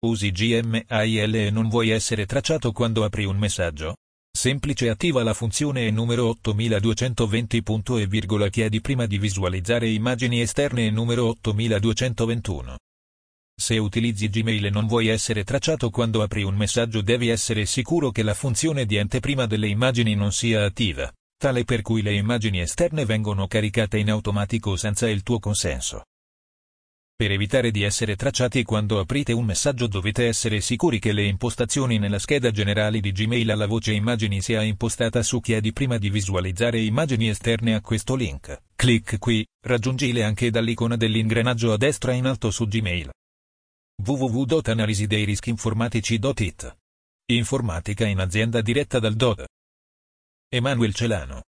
Usi Gmail e non vuoi essere tracciato quando apri un messaggio? Semplice attiva la funzione numero 8220. e virgola chiedi prima di visualizzare immagini esterne numero 8221. Se utilizzi Gmail e non vuoi essere tracciato quando apri un messaggio devi essere sicuro che la funzione di anteprima delle immagini non sia attiva, tale per cui le immagini esterne vengono caricate in automatico senza il tuo consenso. Per evitare di essere tracciati quando aprite un messaggio dovete essere sicuri che le impostazioni nella scheda generale di Gmail alla voce immagini sia impostata su chiedi prima di visualizzare immagini esterne a questo link. Clic qui, raggiungile anche dall'icona dell'ingranaggio a destra in alto su Gmail www.analisideirischiinformatici.it Informatica in azienda diretta dal DOD. Emanuel Celano